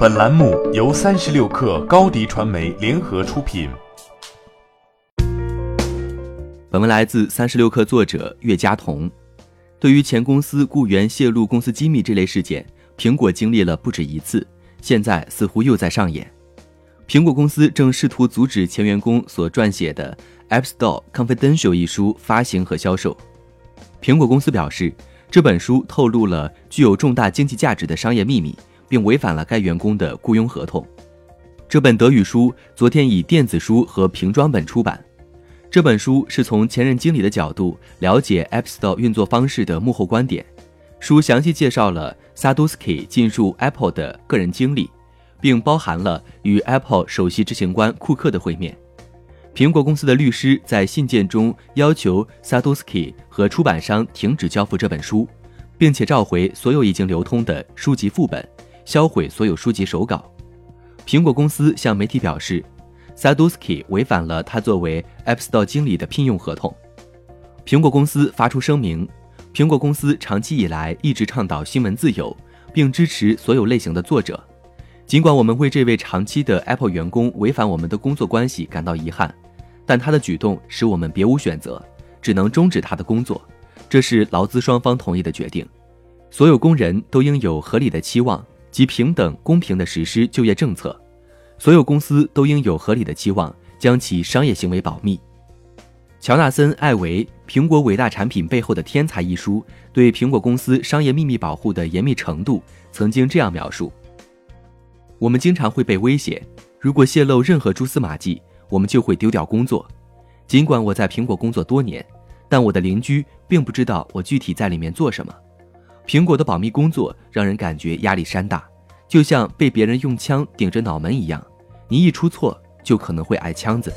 本栏目由三十六氪高低传媒联合出品。本文来自三十六氪作者岳佳彤。对于前公司雇员泄露公司机密这类事件，苹果经历了不止一次，现在似乎又在上演。苹果公司正试图阻止前员工所撰写的《App Store Confidential》一书发行和销售。苹果公司表示，这本书透露了具有重大经济价值的商业秘密。并违反了该员工的雇佣合同。这本德语书昨天以电子书和瓶装本出版。这本书是从前任经理的角度了解 App Store 运作方式的幕后观点。书详细介绍了萨多斯基进入 Apple 的个人经历，并包含了与 Apple 首席执行官库克的会面。苹果公司的律师在信件中要求萨多斯基和出版商停止交付这本书，并且召回所有已经流通的书籍副本。销毁所有书籍手稿。苹果公司向媒体表示，萨多斯基违反了他作为 App Store 经理的聘用合同。苹果公司发出声明：苹果公司长期以来一直倡导新闻自由，并支持所有类型的作者。尽管我们为这位长期的 Apple 员工违反我们的工作关系感到遗憾，但他的举动使我们别无选择，只能终止他的工作。这是劳资双方同意的决定。所有工人都应有合理的期望。及平等公平的实施就业政策，所有公司都应有合理的期望将其商业行为保密。乔纳森·艾维《苹果伟大产品背后的天才》一书对苹果公司商业秘密保护的严密程度曾经这样描述：“我们经常会被威胁，如果泄露任何蛛丝马迹，我们就会丢掉工作。尽管我在苹果工作多年，但我的邻居并不知道我具体在里面做什么。”苹果的保密工作让人感觉压力山大，就像被别人用枪顶着脑门一样，你一出错就可能会挨枪子。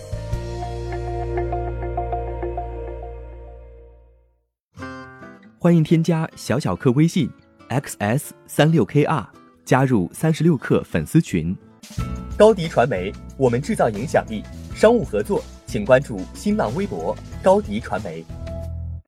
欢迎添加小小客微信 xs 三六 kr 加入三十六氪粉丝群。高迪传媒，我们制造影响力。商务合作，请关注新浪微博高迪传媒。